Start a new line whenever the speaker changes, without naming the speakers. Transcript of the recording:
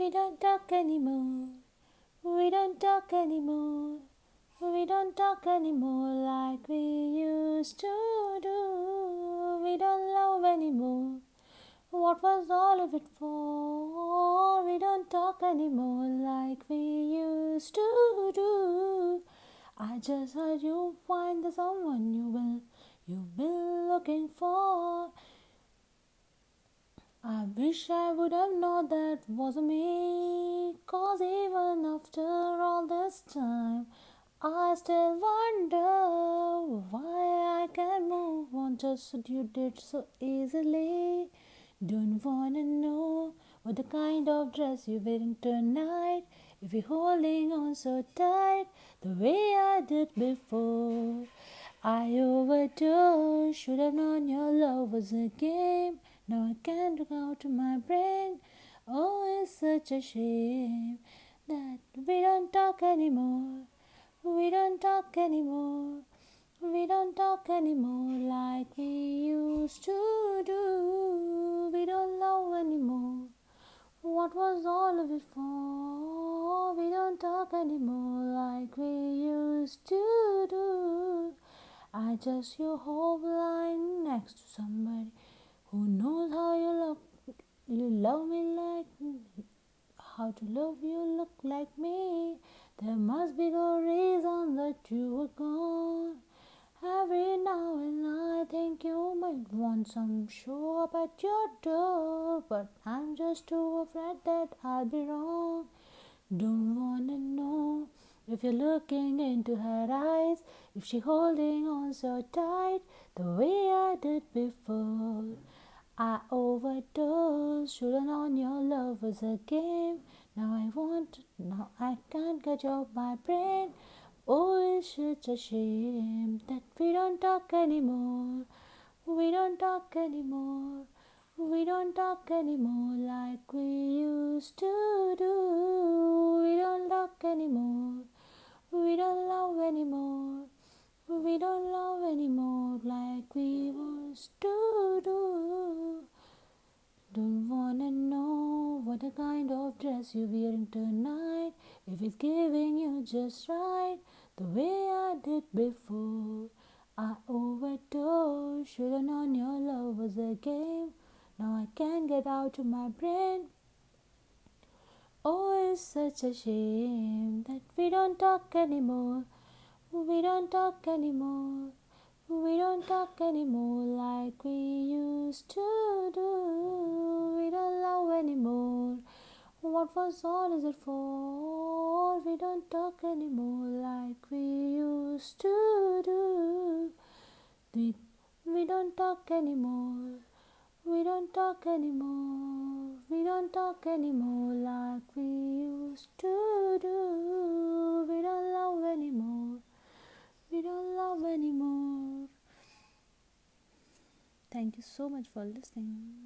We don't talk anymore. We don't talk anymore. We don't talk anymore like we used to do. We don't love anymore. What was all of it for? We don't talk anymore like we used to do. I just heard you find the someone you will you've been looking for. I wish I would have known that wasn't me. Cause even after all this time, I still wonder why I can move on just as you did so easily. Don't wanna know what the kind of dress you're wearing tonight. If you're holding on so tight, the way I did before. I overdosed, should have known your love was a game. Now I can't look out to my brain. Oh, it's such a shame that we don't talk anymore. We don't talk anymore. We don't talk anymore like we used to do. We don't love anymore. What was all of it for? We don't talk anymore like we used to do. I just you hope lying next to somebody who knows how you look? You love me like how to love you look like me. There must be no reason that you were gone. Every now and I think you might want some show up at your door, but I'm just too afraid that I'll be wrong. Don't wanna know if you're looking into her eyes, if she holding on so tight the way I did before. I overdosed, should've your love was a game. Now I want, now I can't off my brain. Oh, it's such a shame that we don't talk anymore. We don't talk anymore. We don't talk anymore like we used to do. We don't talk anymore. We don't love anymore. We don't love anymore like we used to do. Don't wanna know what the kind dress you're wearing tonight. If it's giving you just right, the way I did before. I overdosed, should've known your love was a game. Now I can't get out of my brain. Oh, it's such a shame that we don't talk anymore. We don't talk anymore. We don't talk anymore like we used to do. We don't love anymore. What was all is it for? We don't talk anymore like we used to do. We, we don't talk anymore. We don't talk anymore. We don't talk anymore like we used to do. We don't love anymore. We don't love anymore. Thank you so much for listening.